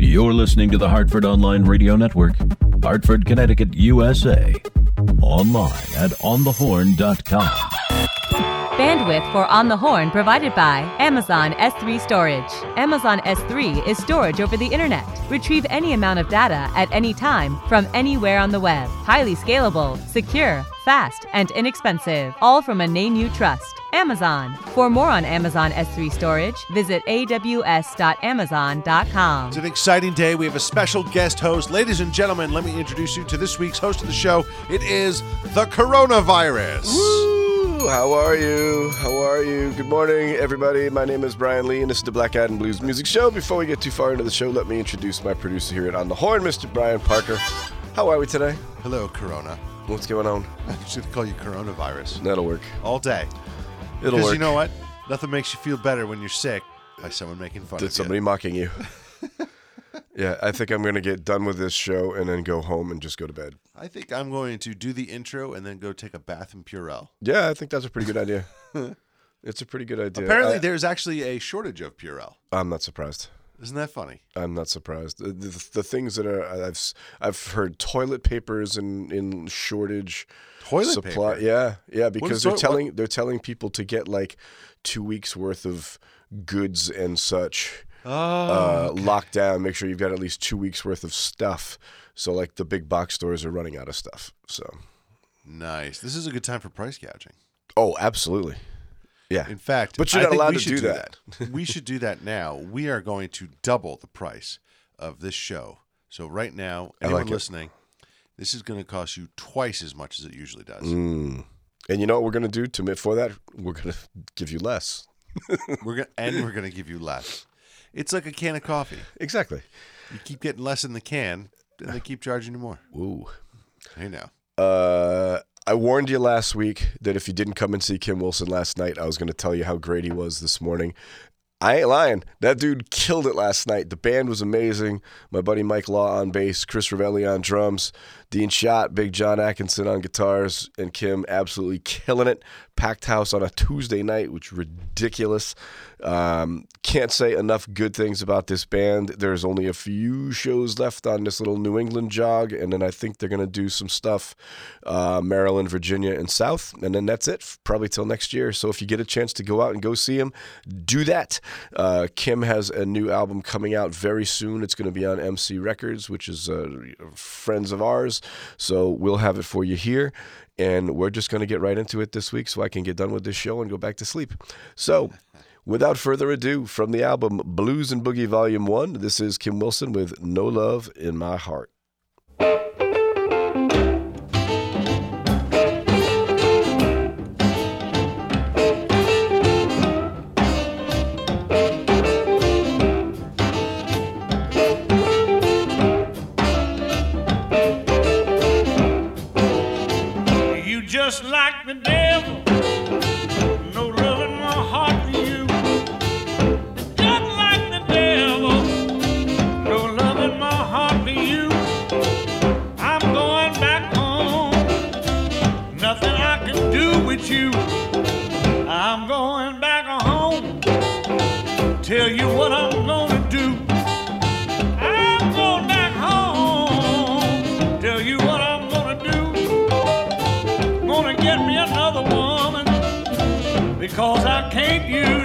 You're listening to the Hartford Online Radio Network, Hartford, Connecticut, USA. Online at onthehorn.com. Bandwidth for On the Horn provided by Amazon S3 Storage. Amazon S3 is storage over the internet. Retrieve any amount of data at any time from anywhere on the web. Highly scalable, secure, fast, and inexpensive. All from a name you trust. Amazon. For more on Amazon S3 storage, visit aws.amazon.com. It's an exciting day. We have a special guest host. Ladies and gentlemen, let me introduce you to this week's host of the show. It is the coronavirus. Woo! How are you? How are you? Good morning, everybody. My name is Brian Lee, and this is the Black Adam Blues Music Show. Before we get too far into the show, let me introduce my producer here at On the Horn, Mr. Brian Parker. How are we today? Hello, Corona. What's going on? I should call you coronavirus That'll work. all day. It'll Because work. you know what? Nothing makes you feel better when you're sick by someone making fun Did of somebody mocking you? yeah, I think I'm gonna get done with this show and then go home and just go to bed. I think I'm going to do the intro and then go take a bath in Purell. Yeah, I think that's a pretty good idea. it's a pretty good idea. Apparently, I, there's actually a shortage of Purell. I'm not surprised. Isn't that funny? I'm not surprised. The, the, the things that are I've I've heard toilet papers in in shortage. Toilet supply. paper? Yeah, yeah, because they're toi- what- telling they're telling people to get like two weeks worth of goods and such Oh, uh, locked down. Make sure you've got at least two weeks worth of stuff. So like the big box stores are running out of stuff. So nice. This is a good time for price gouging. oh, absolutely. Yeah, In fact, But you're not allowed to should do that. we should do that now. We are going to double the price of this show. So right now, anyone like listening, this is going to cost you twice as much as it usually does. Mm. And you know what we're gonna do to admit for that? We're gonna give you less. We're gonna and we're going to give you less. It's like a can of coffee. Exactly. You keep getting less in the can, and they keep charging you more. Ooh. I know. Uh, I warned you last week that if you didn't come and see Kim Wilson last night, I was going to tell you how great he was this morning. I ain't lying. That dude killed it last night. The band was amazing. My buddy Mike Law on bass, Chris Rivelli on drums, Dean Shot, Big John Atkinson on guitars, and Kim absolutely killing it. Packed house on a Tuesday night, which ridiculous. Um, can't say enough good things about this band. There's only a few shows left on this little New England jog, and then I think they're going to do some stuff uh, Maryland, Virginia, and South, and then that's it, probably till next year. So if you get a chance to go out and go see them, do that. Uh, Kim has a new album coming out very soon. It's going to be on MC Records, which is uh, friends of ours. So we'll have it for you here. And we're just going to get right into it this week so I can get done with this show and go back to sleep. So, without further ado, from the album Blues and Boogie Volume 1, this is Kim Wilson with No Love in My Heart. Tell you what I'm gonna do. I'm going back home. Tell you what I'm gonna do gonna get me another woman because I can't use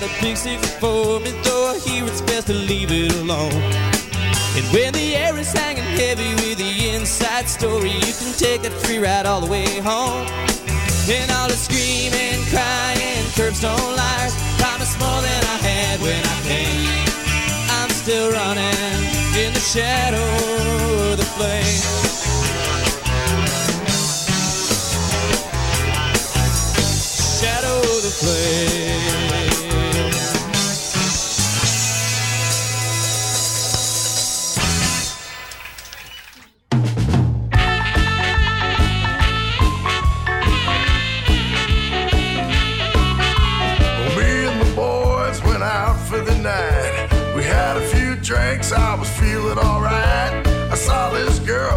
got a big secret for me, though I hear it's best to leave it alone. And when the air is hanging heavy with the inside story, you can take that free ride all the way home. And all the screaming, crying, curbstone liars promise more than I had when I came. I'm still running in the shadow of the flame. Shadow of the flame.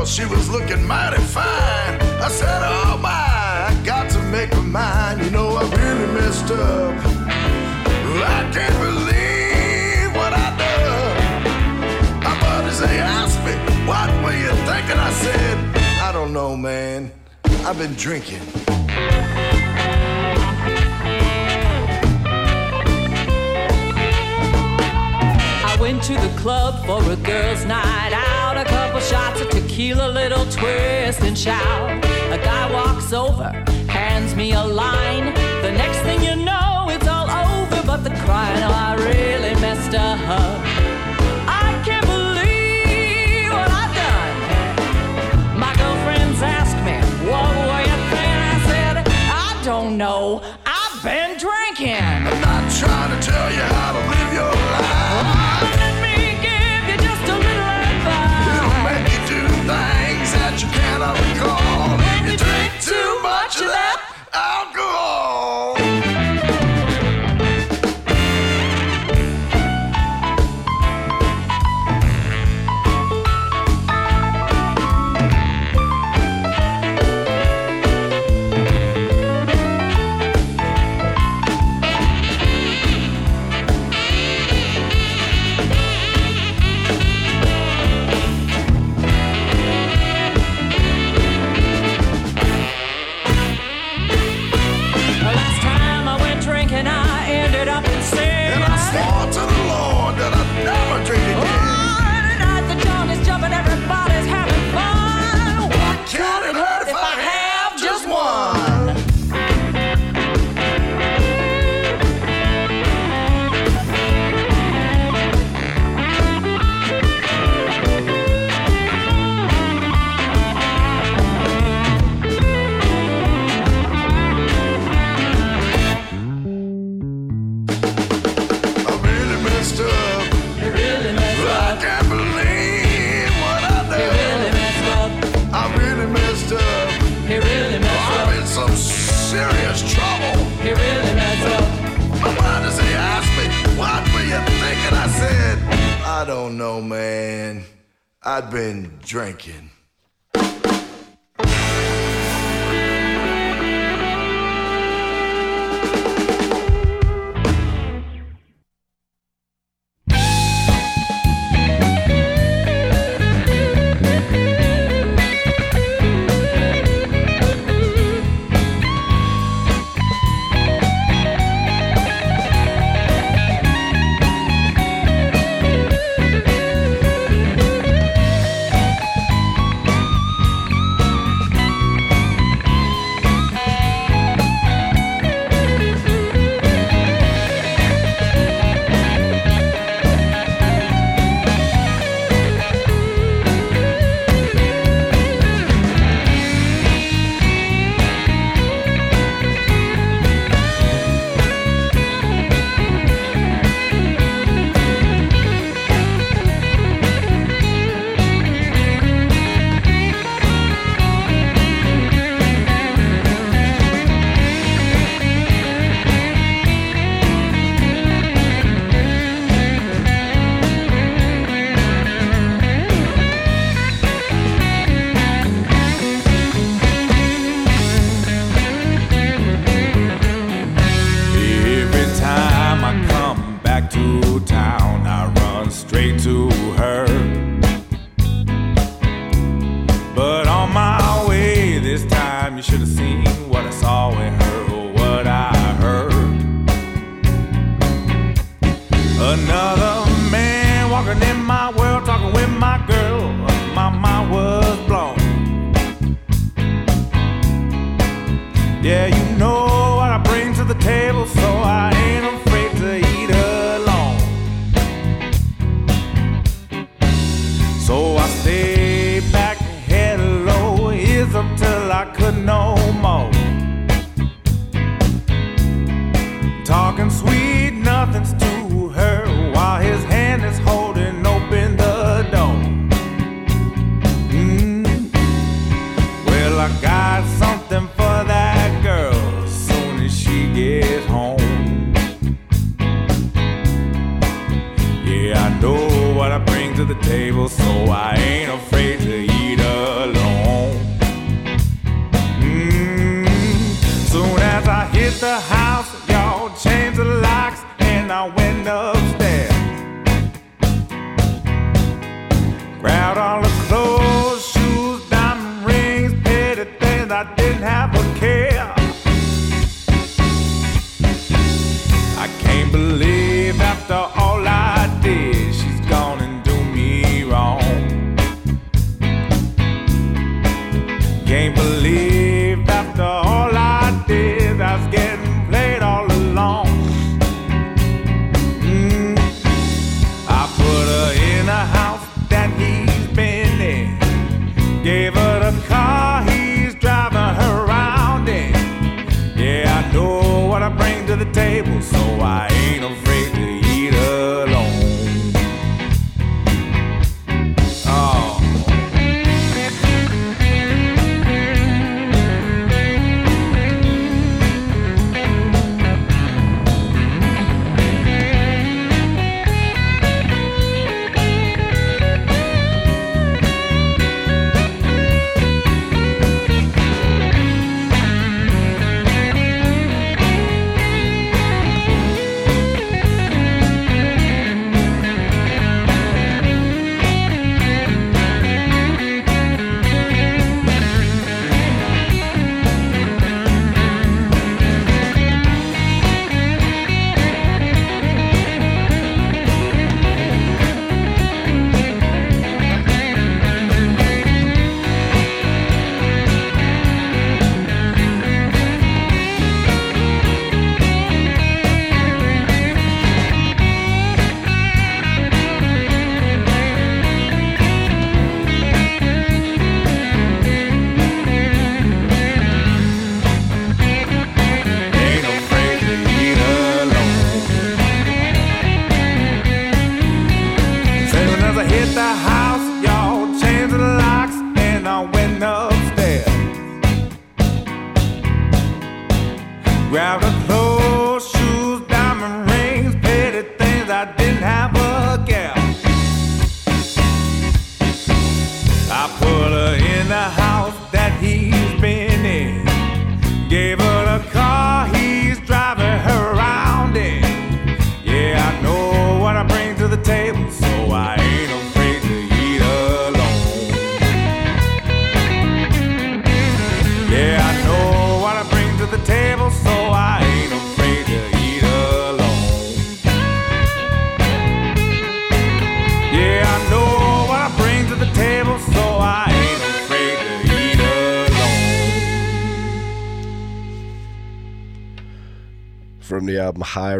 She was looking mighty fine. I said, Oh my, I got to make her mine. You know, I really messed up. I can't believe what I done. My buddies, they asked me, What were you thinking? I said, I don't know, man. I've been drinking. I went to the club for a girls' night out. Couple shots of tequila, little twist and shout. A guy walks over, hands me a line. The next thing you know, it's all over. But the crying, oh, I really messed up. That alcohol. Know, man. I'd been drinking.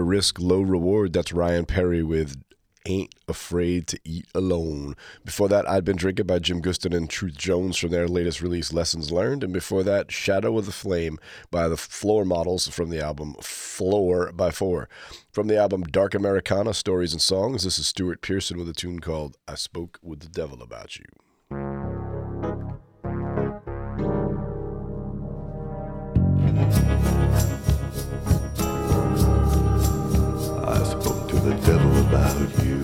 risk, low reward. That's Ryan Perry with Ain't Afraid to Eat Alone. Before that, I'd Been Drinking by Jim Gustin and Truth Jones from their latest release, Lessons Learned. And before that, Shadow of the Flame by the Floor Models from the album Floor by Four. From the album Dark Americana Stories and Songs, this is Stuart Pearson with a tune called I Spoke with the Devil About You. the devil about you.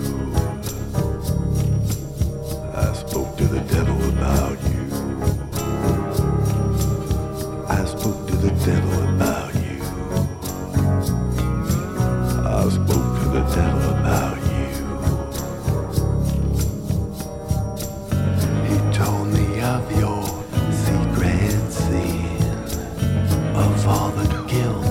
I spoke to the devil about you. I spoke to the devil about you. I spoke to the devil about you. He told me of your secret sin, of all the guilt.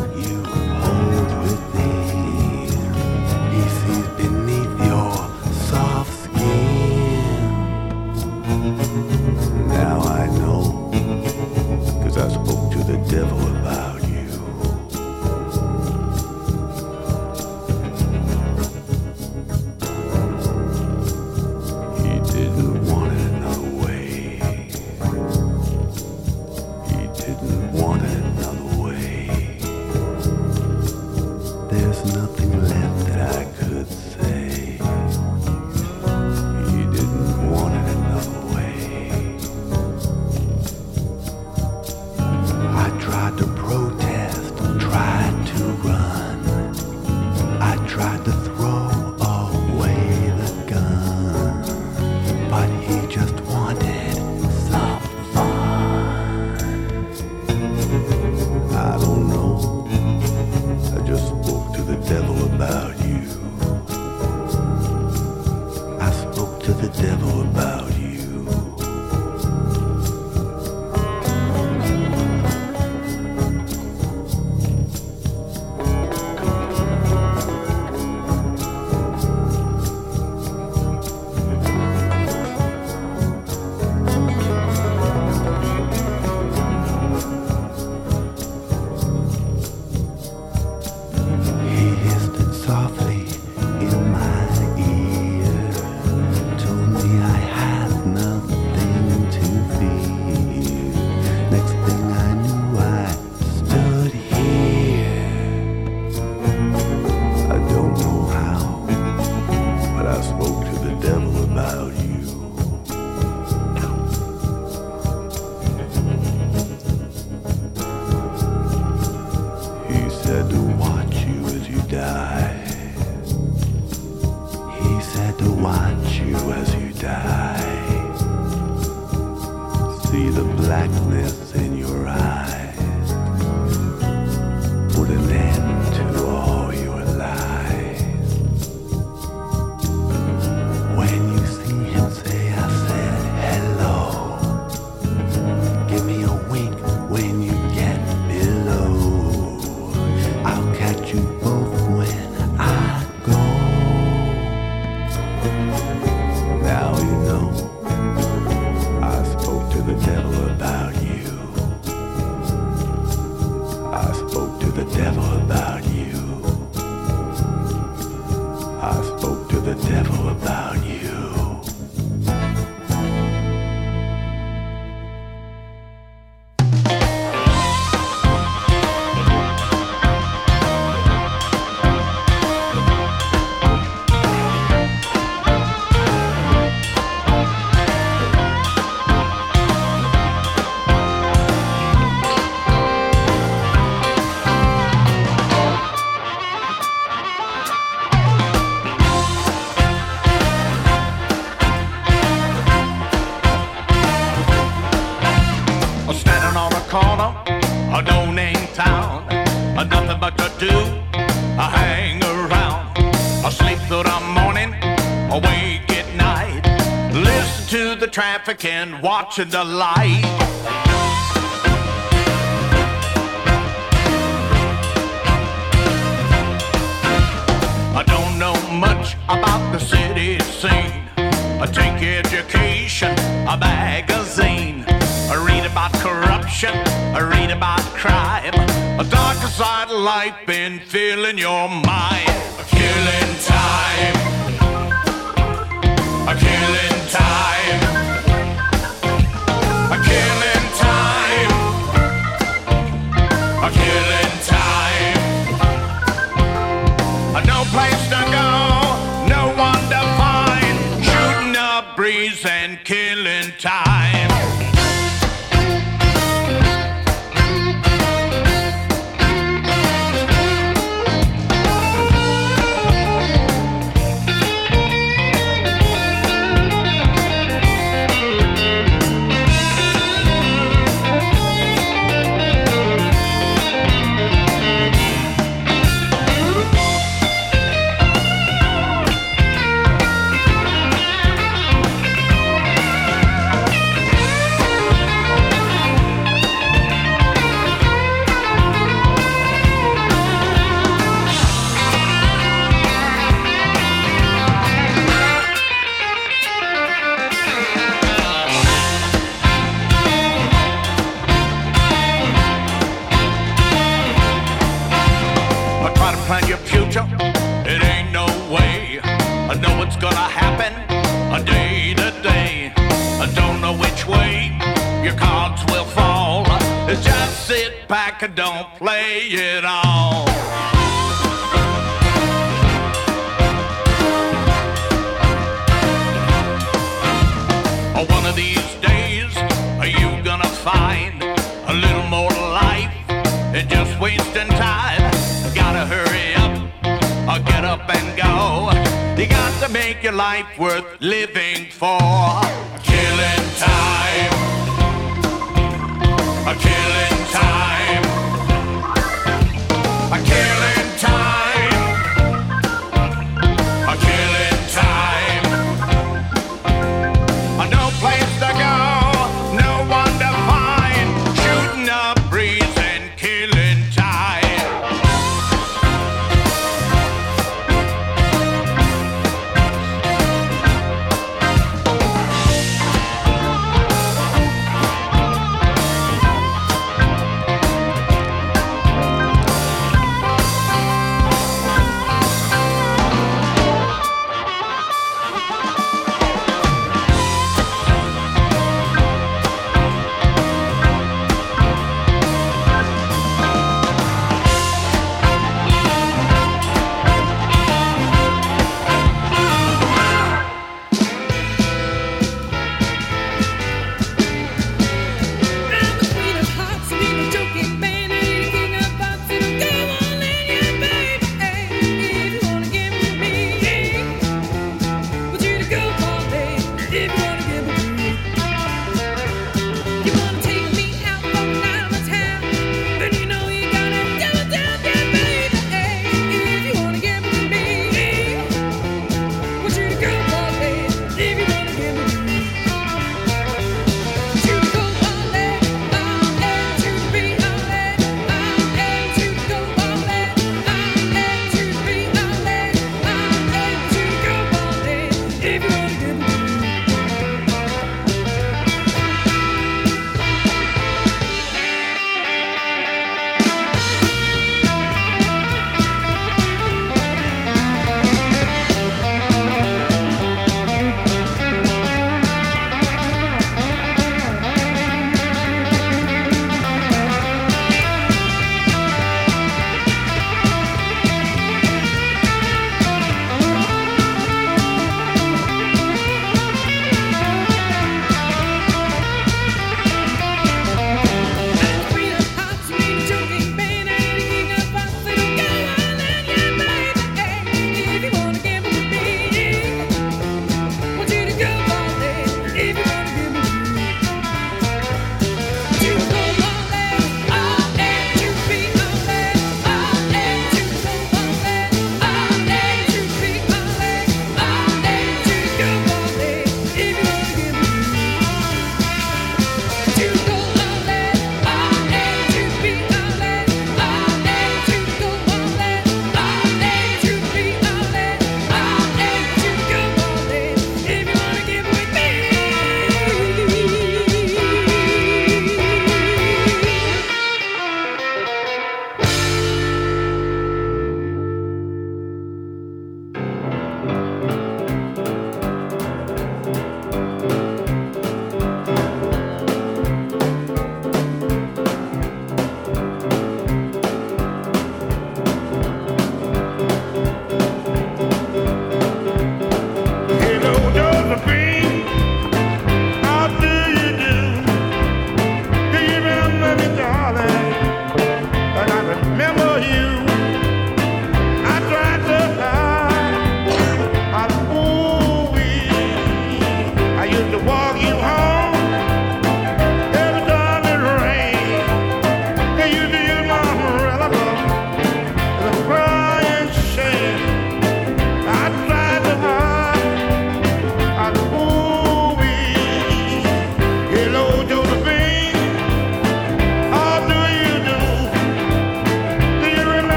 traffic and watching the light. I don't know much about the city scene. I take education, a magazine. I read about corruption, I read about crime. A darker side of life been filling your mind.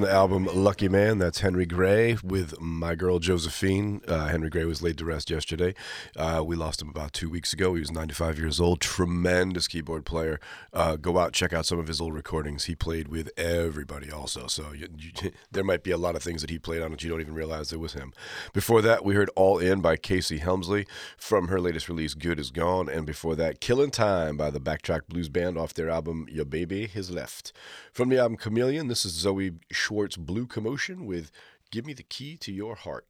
From the album Lucky Man. That's Henry Gray with My Girl Josephine. Uh, Henry Gray was laid to rest yesterday. Uh, we lost him about two weeks ago. He was 95 years old. Tremendous keyboard player. Uh, go out, check out some of his old recordings. He played with everybody also. So you, you, there might be a lot of things that he played on that you don't even realize it was him. Before that, we heard All In by Casey Hensley from her latest release, Good Is Gone. And before that, Killin' Time by the Backtrack Blues Band off their album Your Baby Has Left. From the album Chameleon, this is Zoe Schwarz Blue Commotion with Give Me the Key to Your Heart.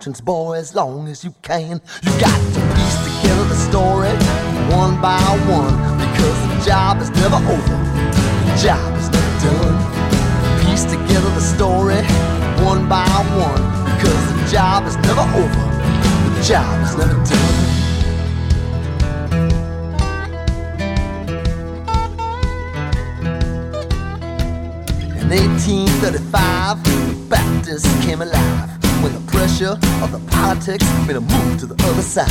Conscience, boy, as long as you can. You got to piece together the story one by one because the job is never over. The job is never done. Piece together the story one by one because the job is never over. The job is never done. In 1835, the Baptists came alive when the pressure of the politics made a move to the other side.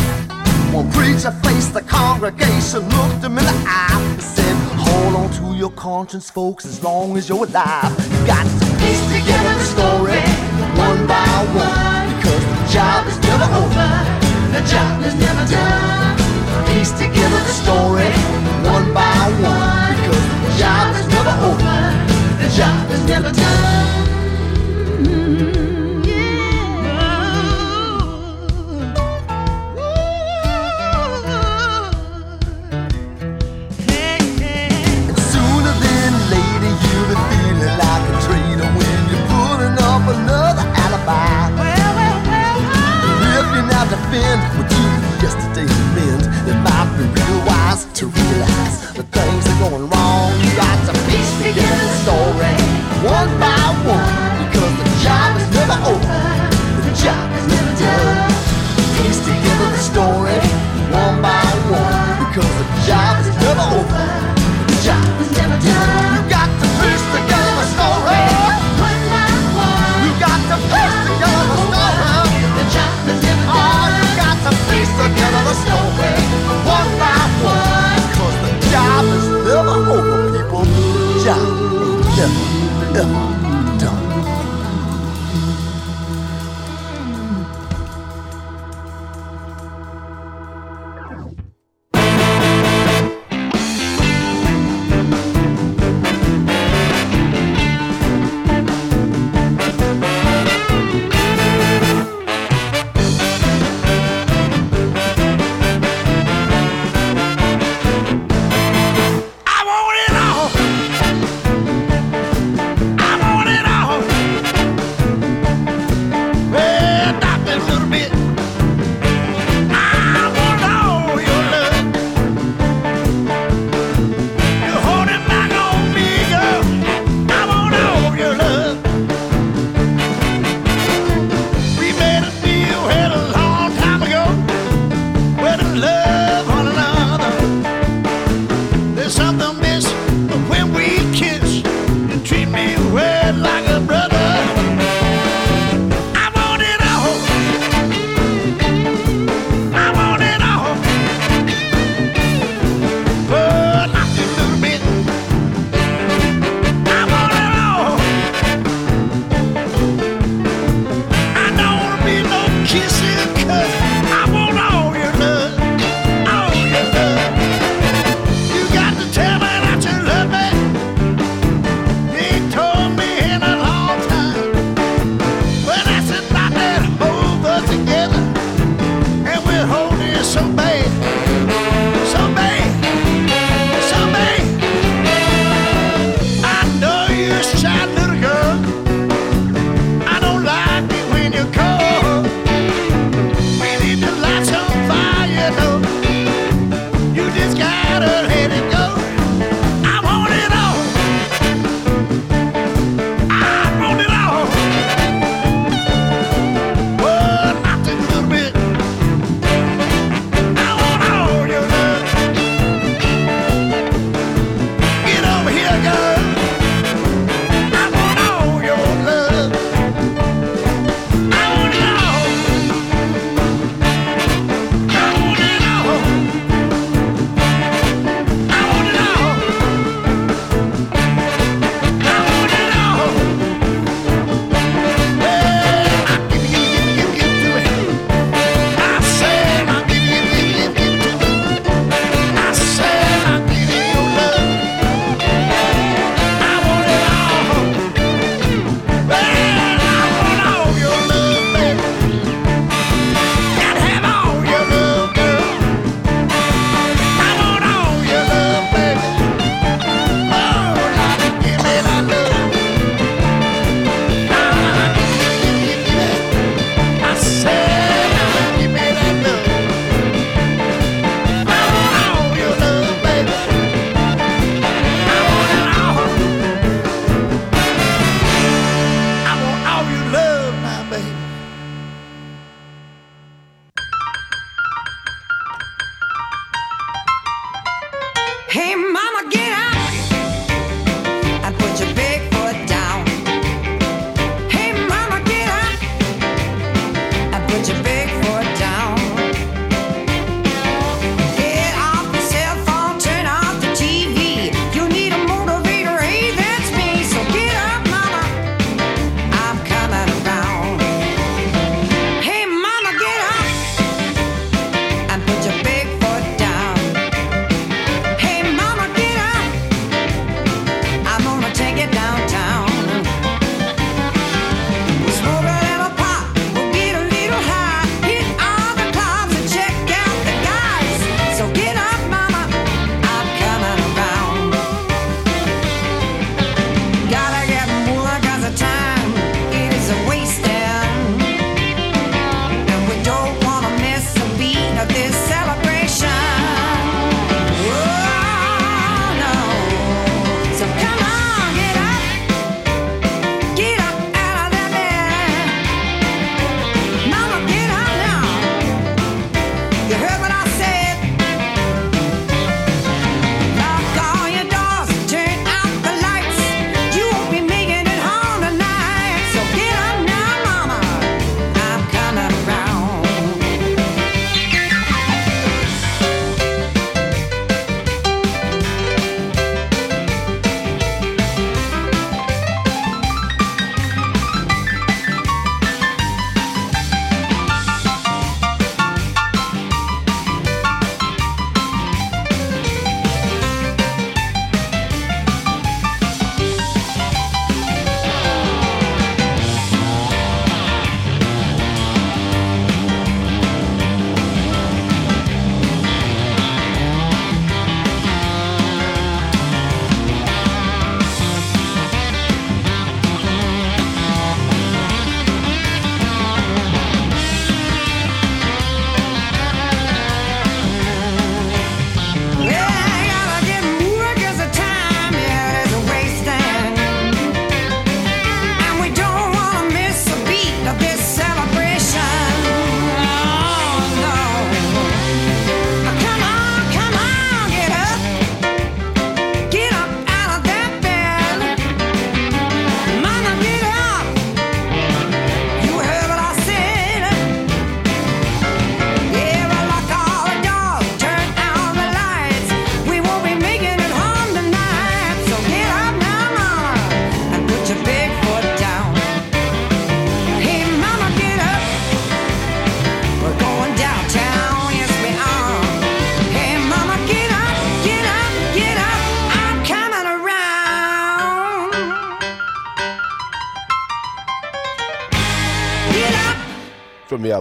One preacher faced the congregation, looked him in the eye, and said, Hold on to your conscience, folks, as long as you're alive. You got to piece together the story one by one. Because the job is never over. The job is never done. Piece together the story one by one. Because the job is never over. The job is never done. You're what you yesterday amends, it might be real wise to realize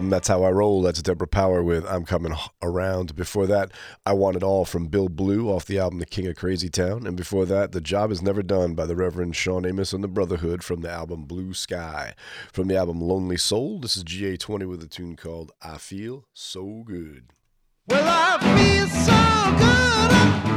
album, That's How I Roll. That's Deborah Power with I'm Coming Around. Before that, I Want It All from Bill Blue off the album The King of Crazy Town. And before that, The Job Is Never Done by the Reverend Shawn Amos and the Brotherhood from the album Blue Sky. From the album Lonely Soul, this is GA20 with a tune called I Feel So Good. Well, I feel so good.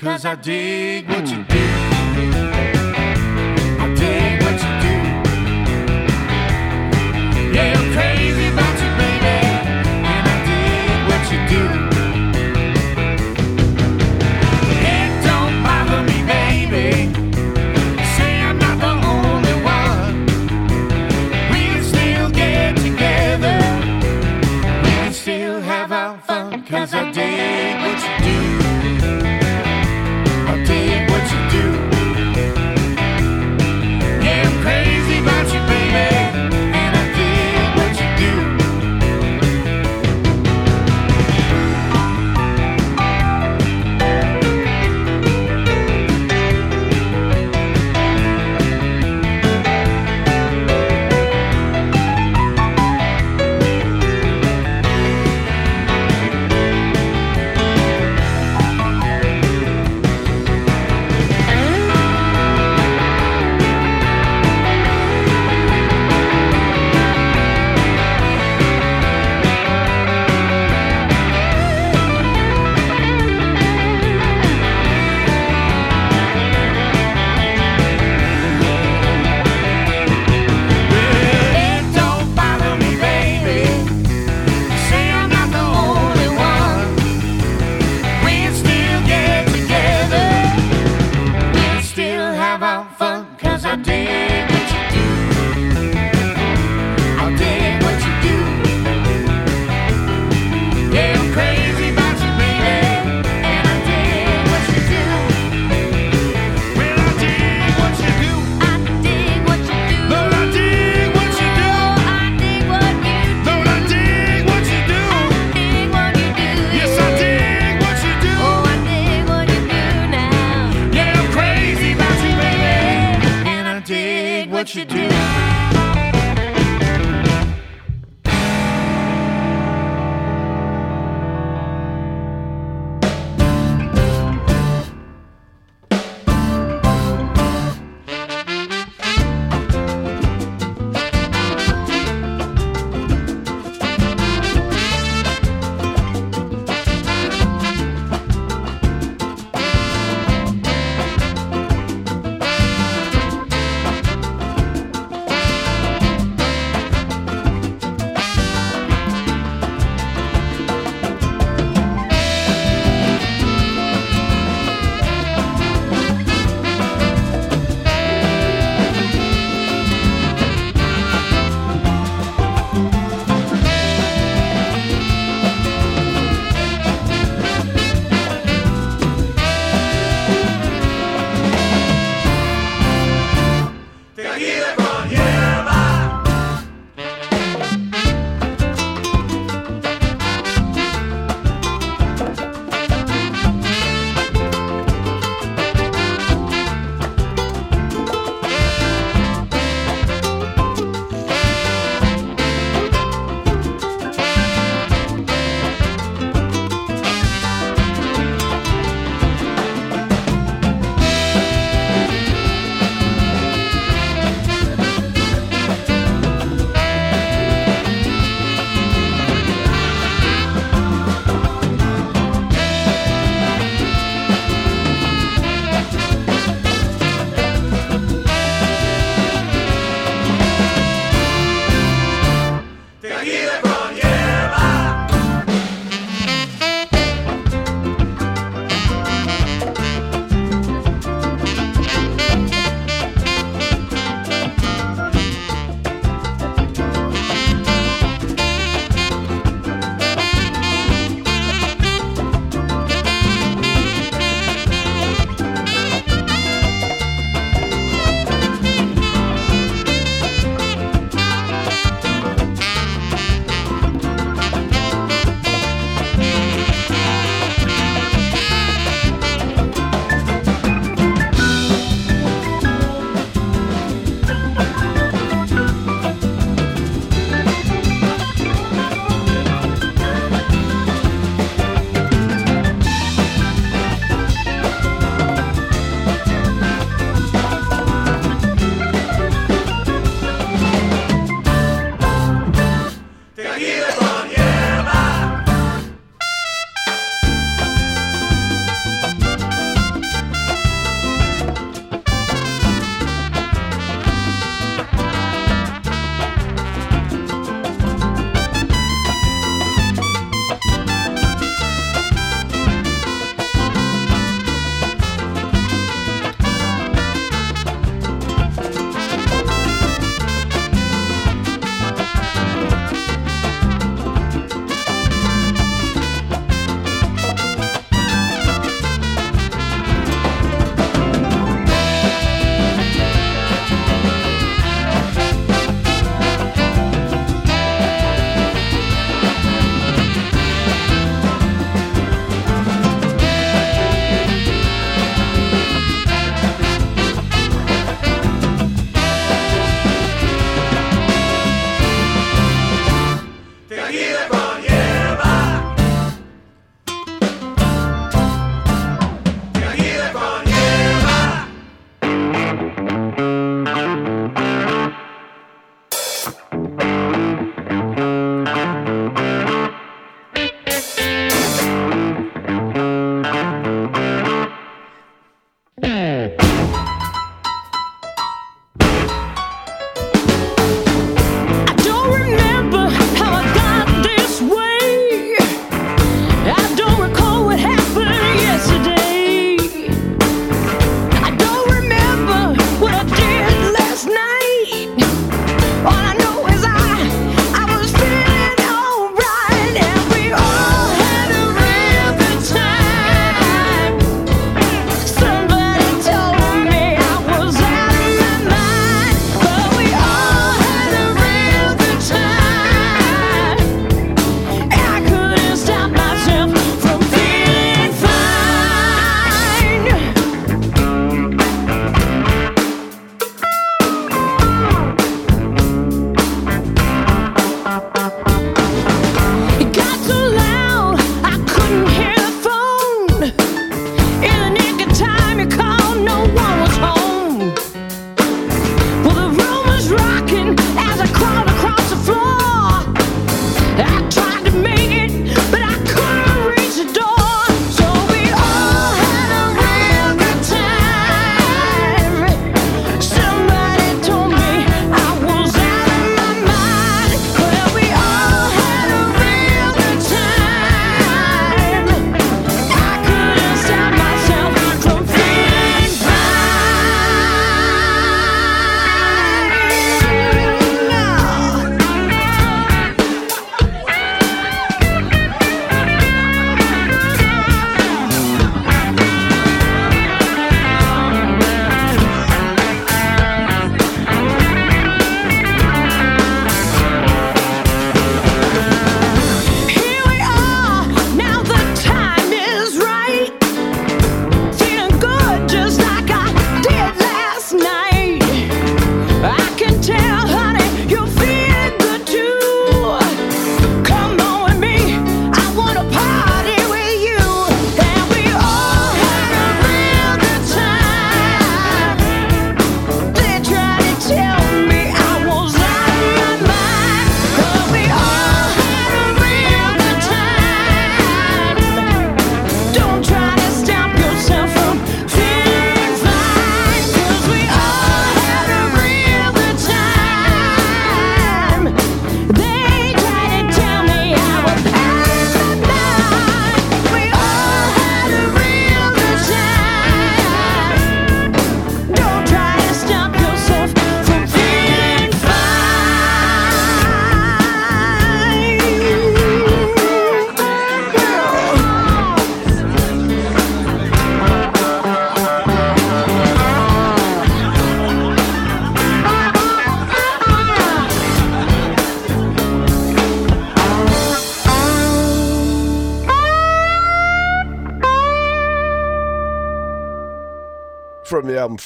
Cause I dig what you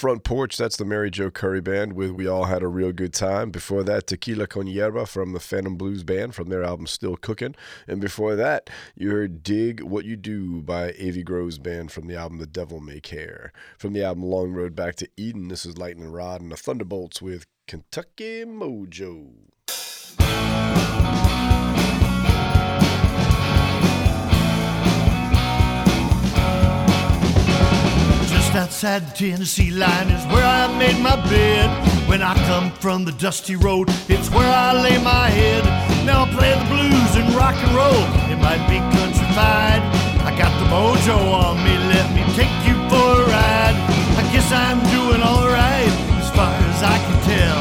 Front Porch, that's the Mary Jo Curry Band with We All Had a Real Good Time. Before that, Tequila Con Hierba from the Phantom Blues Band from their album Still Cooking. And before that, you heard Dig What You Do by Avi Groves Band from the album The Devil May Care. From the album Long Road Back to Eden, this is Lightning Rod and the Thunderbolts with Kentucky Mojo. Just outside the Tennessee line is where I made my bed. When I come from the dusty road, it's where I lay my head. Now I play the blues and rock and roll. It might be countrified. I got the mojo on me, let me take you for a ride. I guess I'm doing alright as far as I can tell.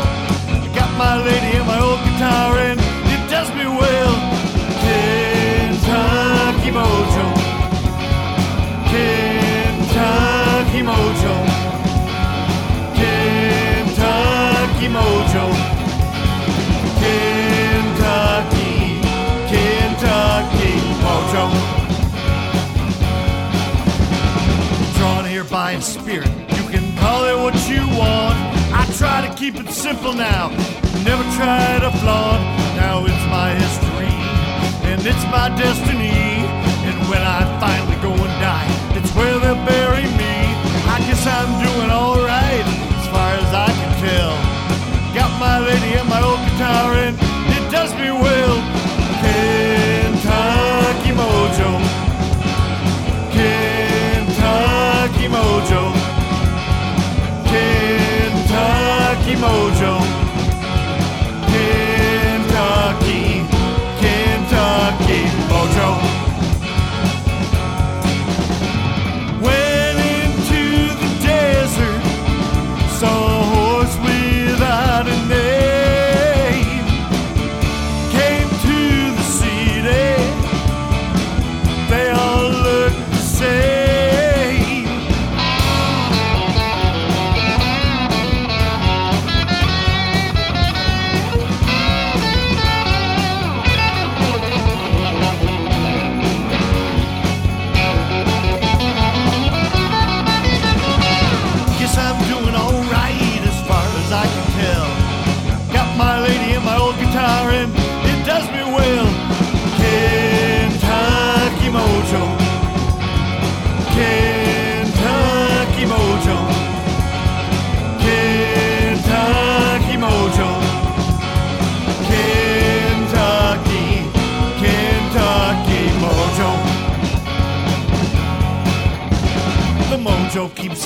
I got my lady and my old guitar and it does me well. Kentucky mojo. Mojo. Kentucky, Kentucky mojo. Drawn here by a spirit, you can call it what you want. I try to keep it simple now, never try to flaunt. Now it's my history, and it's my destiny. And when I finally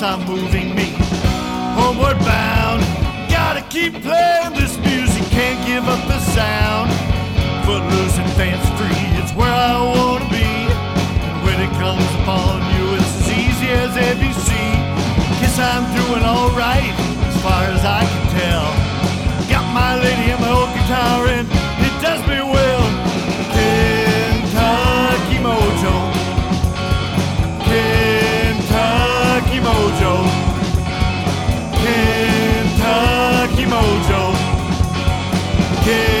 on moving me homeward bound. Gotta keep playing this music, can't give up the sound. Footloose and fancy free, it's where I wanna be. And when it comes upon you, it's as easy as ABC. Guess I'm doing alright as far as I can tell. Got my lady and my old guitar, and Kentucky,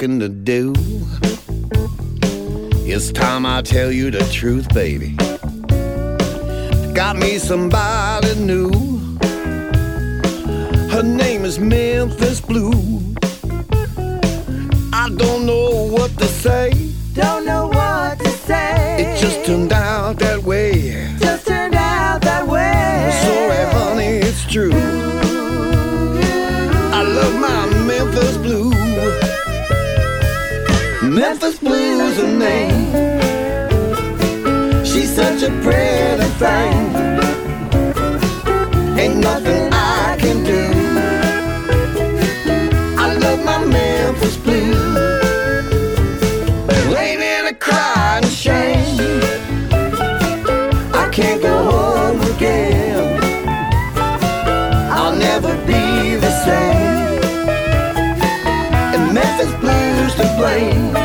talking to do. It's time I tell you the truth, baby. Got me somebody to blame.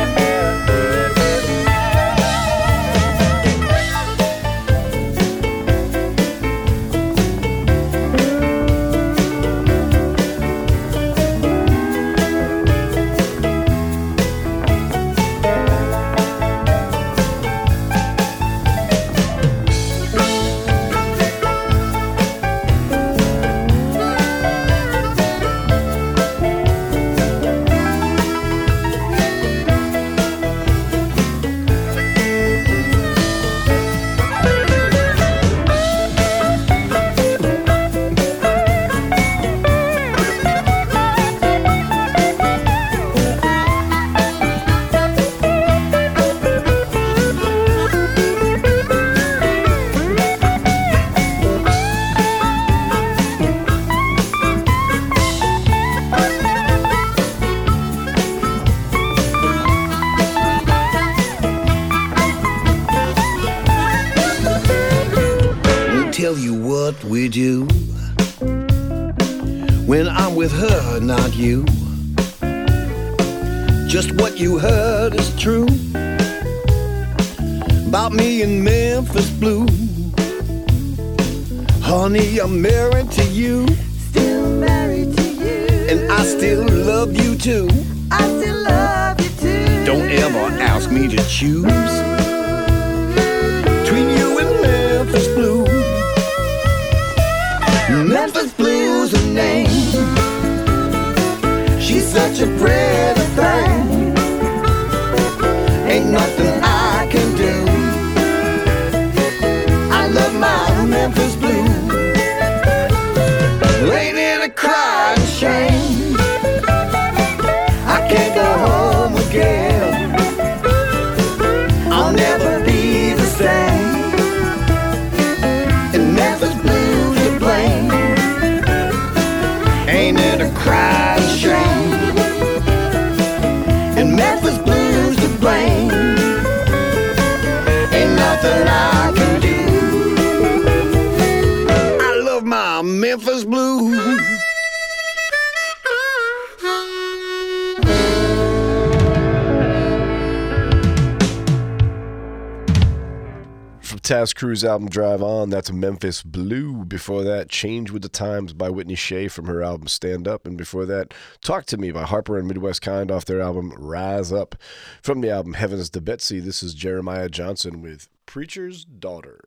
Cruise album Drive On, that's Memphis Blue. Before that, Change with the Times by Whitney Shay from her album Stand Up. And before that, Talk to Me by Harper and Midwest Kind off their album Rise Up. From the album Heavens to Betsy, this is Jeremiah Johnson with Preacher's Daughter.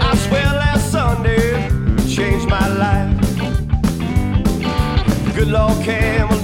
I swear last Sunday changed my life. Good Lord came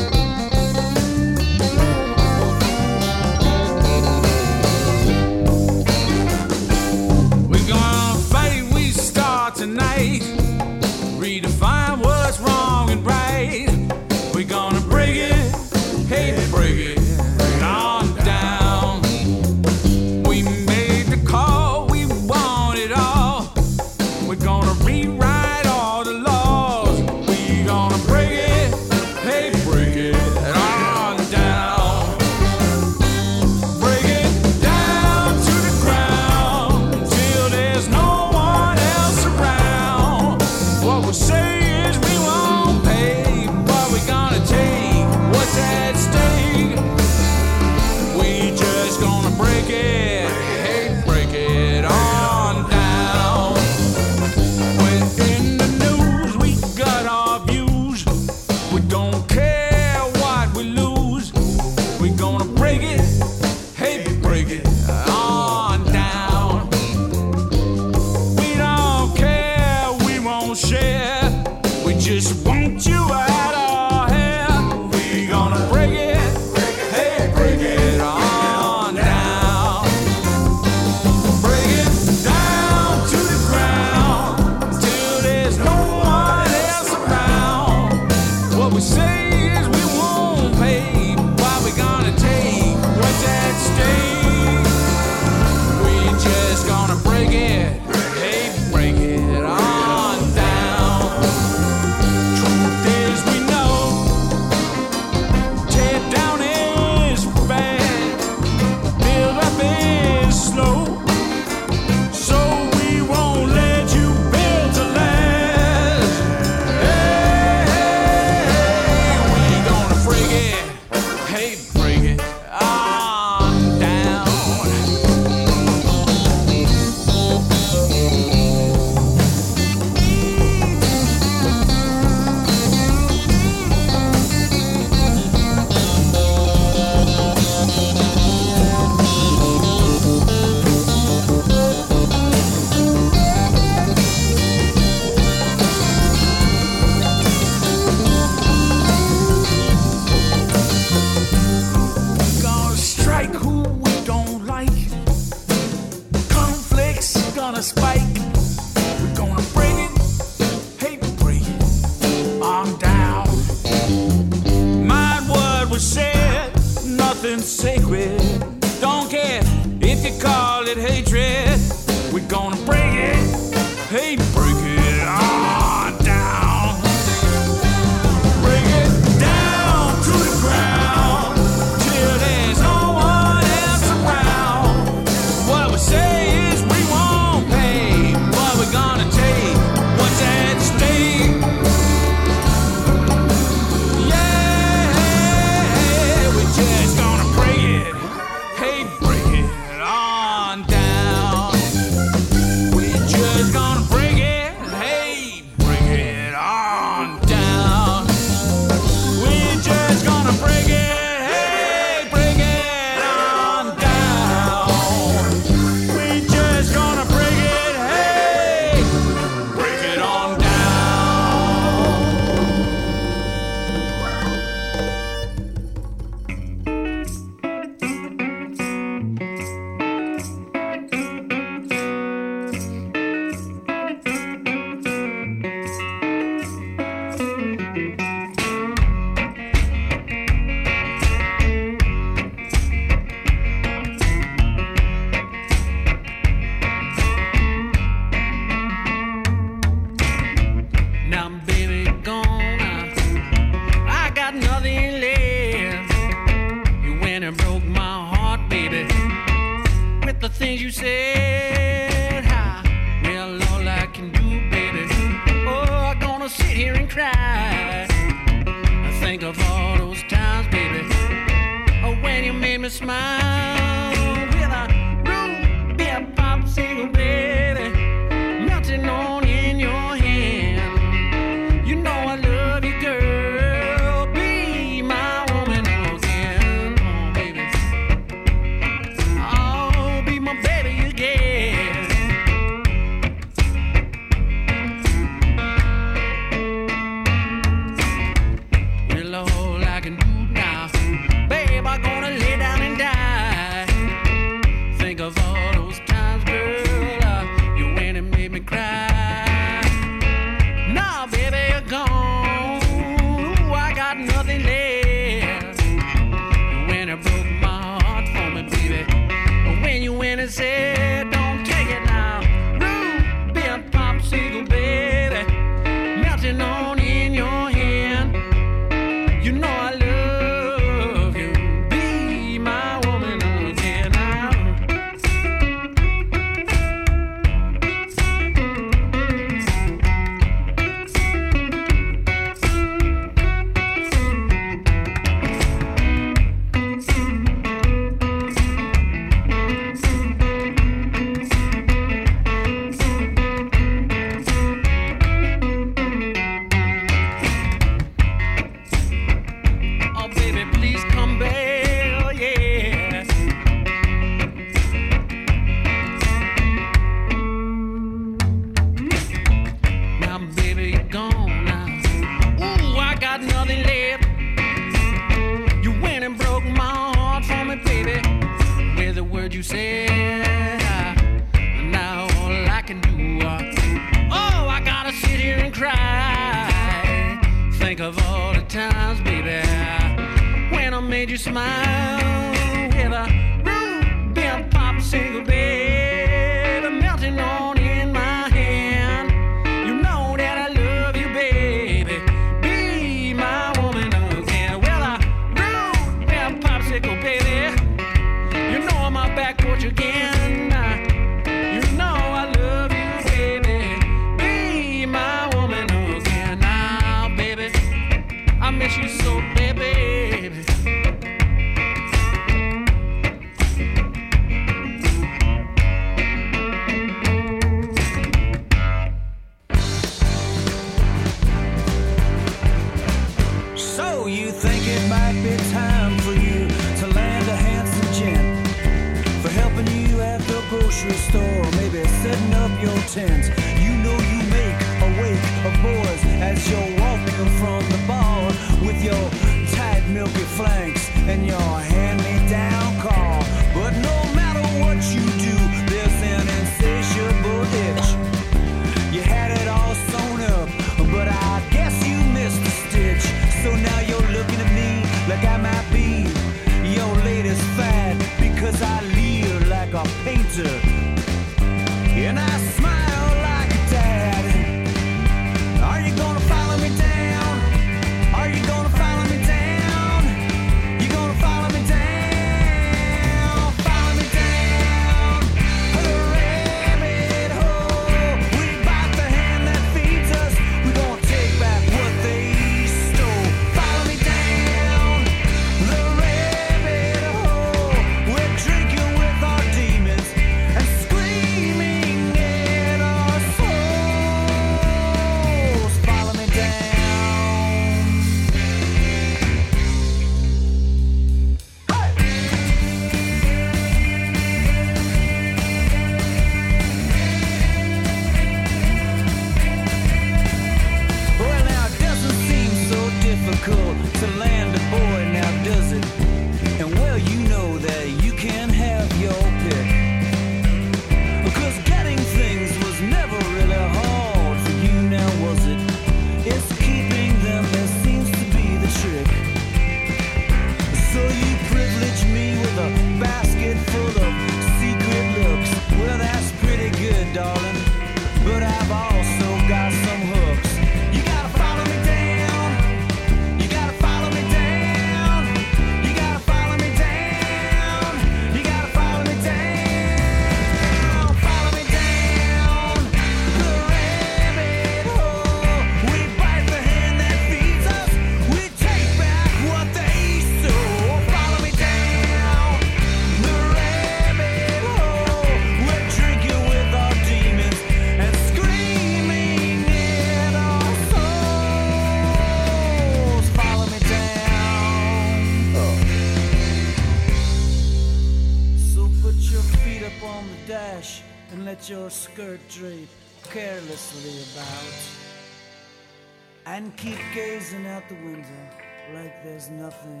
there's nothing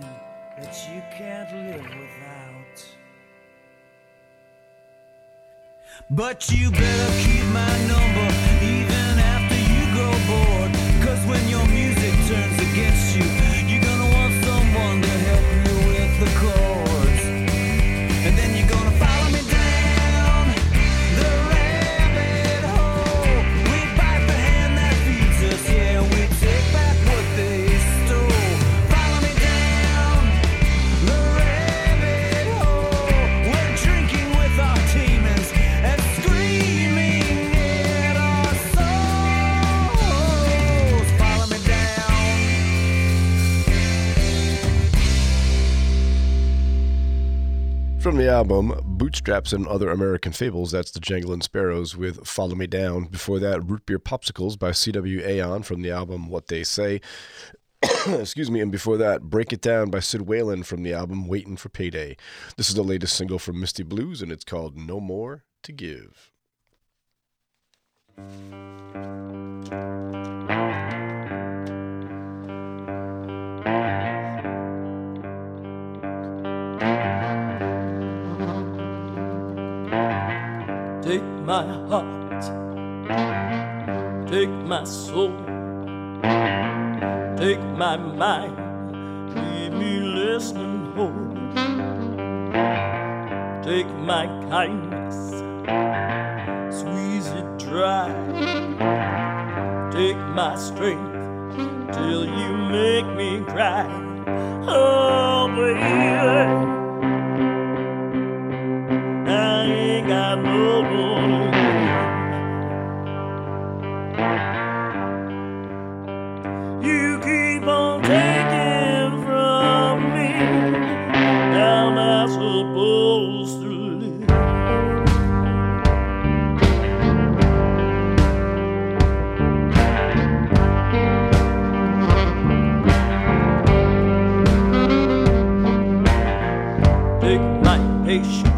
that you can't live without. But you better keep my number even From the album Bootstraps and Other American Fables, that's the Janglin' Sparrows with Follow Me Down. Before that, Root Beer Popsicles by C.W. Ayon from the album What They Say. Excuse me, and before that, Break It Down by Sid Whalen from the album Waitin' for Payday. This is the latest single from Misty Blues, and it's called No More to Give. my heart, take my soul, take my mind, leave me listening whole. Take my kindness, squeeze it dry. Take my strength till you make me cry. Oh, baby. I got no. You keep on taking from me. How am I supposed to live? Take my patience.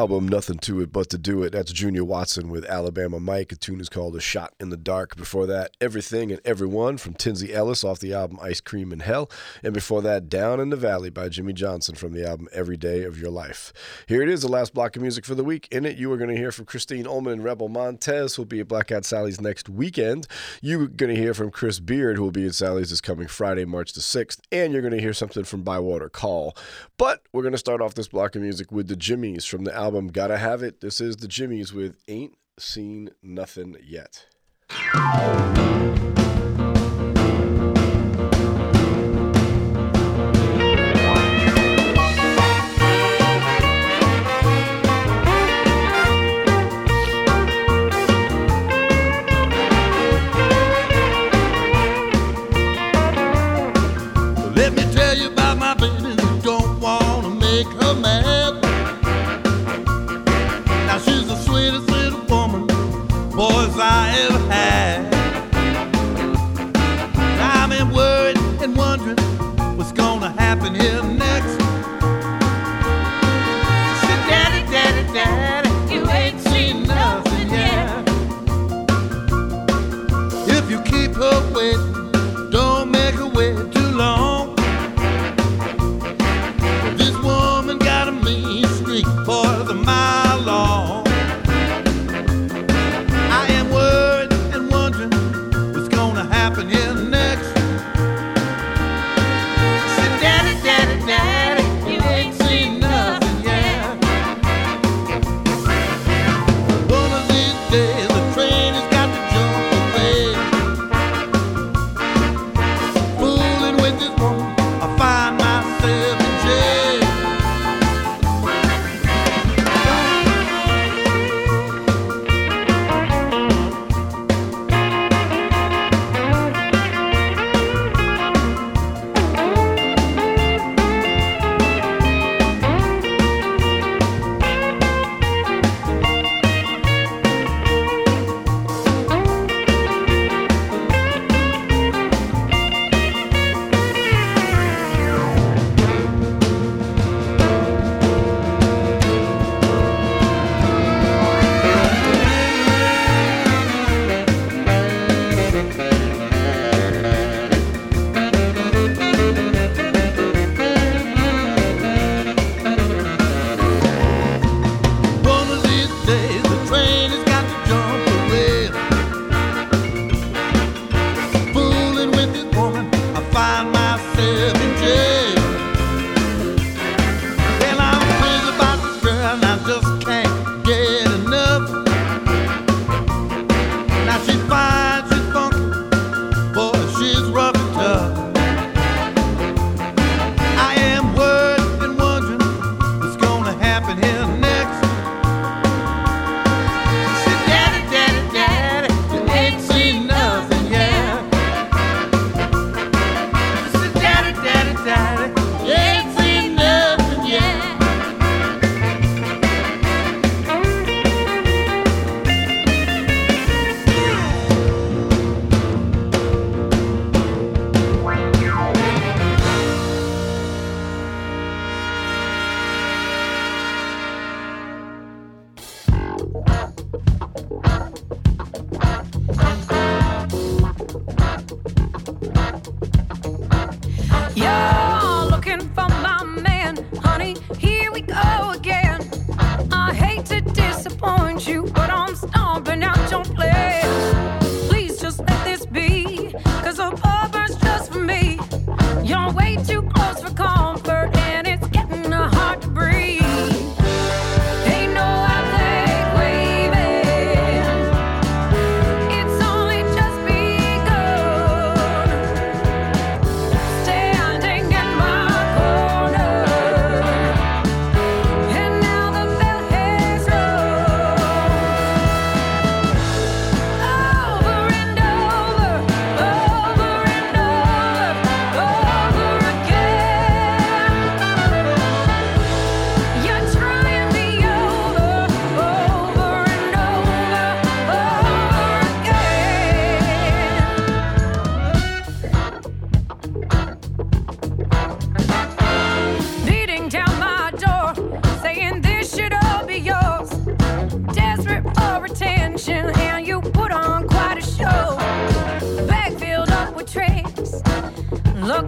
Album Nothing to It But to Do It, that's Junior Watson with Alabama Mike. A tune is called A Shot in the Dark. Before that, Everything and Everyone from Tinsley Ellis off the album Ice Cream in Hell. And before that, Down in the Valley by Jimmy Johnson from the album Every Day of Your Life. Here it is, the last block of music for the week. In it, you are going to hear from Christine Ullman and Rebel Montez, who will be at Blackout Sally's next weekend. You're going to hear from Chris Beard, who will be at Sally's this coming Friday, March the 6th. And you're going to hear something from Bywater Call. But we're going to start off this block of music with the Jimmys from the album Gotta Have It. This is the Jimmys with Ain't Seen Nothing Yet.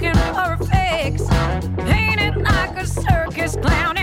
A fix. Painted like a circus clown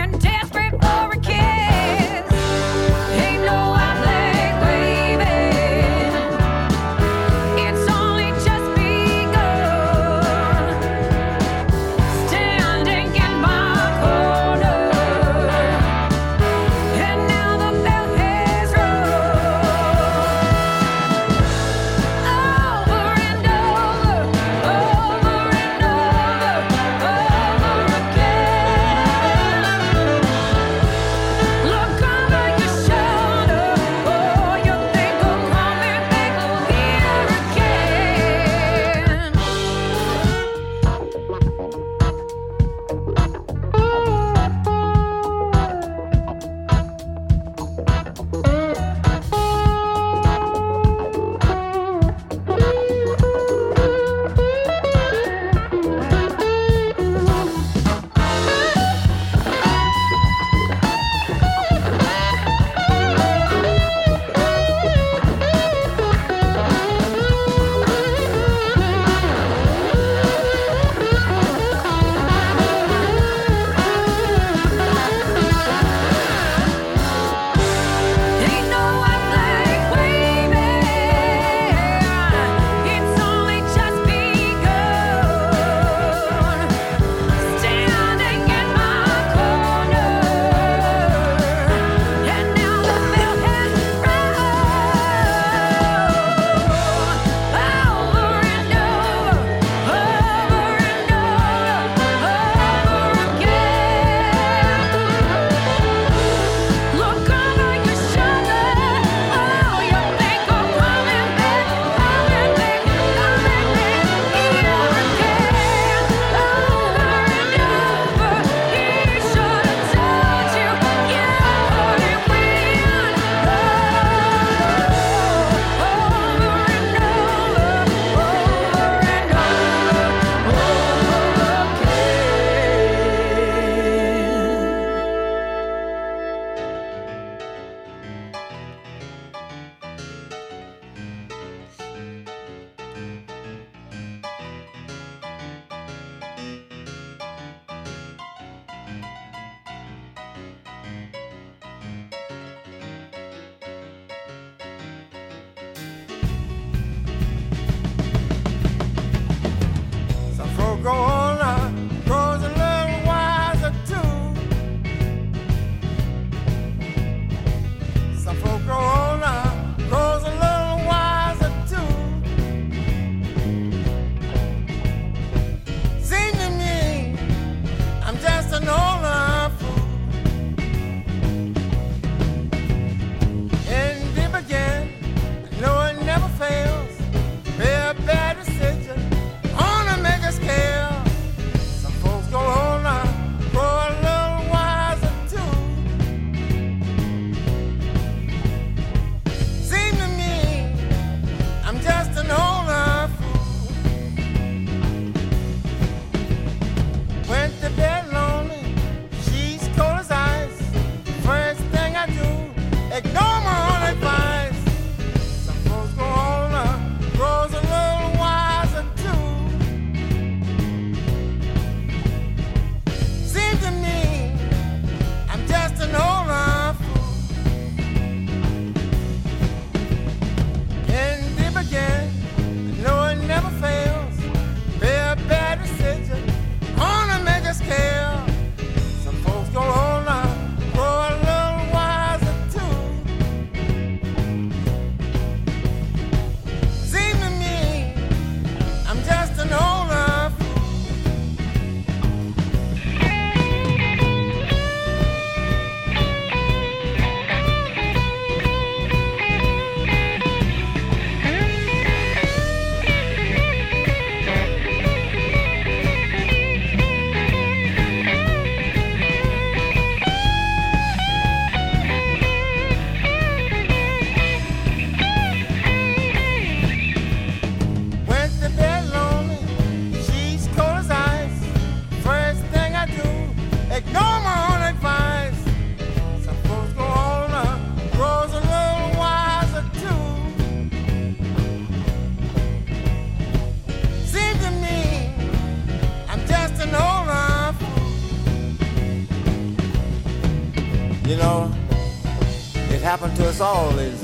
happen to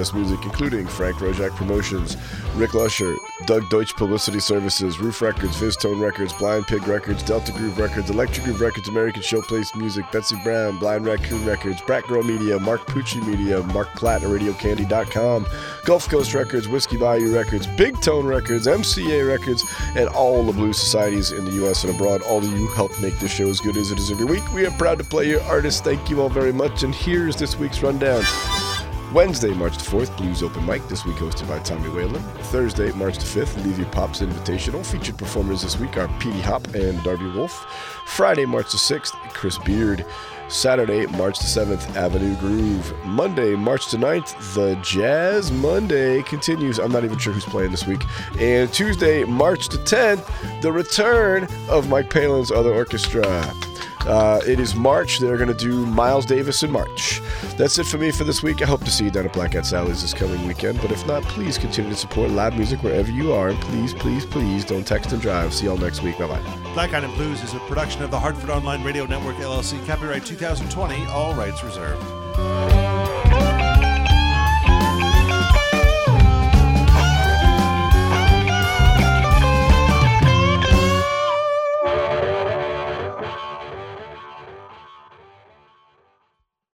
us music, including Frank Roszak Promotions, Rick Lusher, Doug Deutsch Publicity Services, Ruf Records, VizzTone Records, Blind Pig Records, Delta Groove Records, Electric Groove Records, American Showplace Music, Betsy Brown, Blind Raccoon Records, Brat Girl Media, Mark Pucci Media, Mark Platt at RadioCandy.com, Gulf Coast Records, Whiskey Bayou Records, Big Tone Records, MCA Records, and all the blues societies in the U.S. and abroad. All of you help make this show as good as it is every week. We are proud to play your artists. Thank you all very much. And here's this week's rundown. Wednesday, March the 4th, Blues Open Mic, this week hosted by Tommy Whalen. Thursday, March the 5th, Levy Pops Invitational. Featured performers this week are Petey Hop and Darby Wolf. Friday, March the 6th, Chris Beard. Saturday, March the 7th, Avenue Groove. Monday, March the 9th, the Jazz Monday continues. I'm not even sure who's playing this week. And Tuesday, March the 10th, the return of Mike Palin's other orchestra. Uh, it is March. They're going to do Miles Davis in March. That's it for me for this week. I hope to see you down at Black Eyed Sally's this coming weekend. But if not, please continue to support live music wherever you are. And please, please, please don't text and drive. See y'all next week. Bye bye. Black Eyed and Blues is a production of the Hartford Online Radio Network LLC. Copyright 2020. All rights reserved.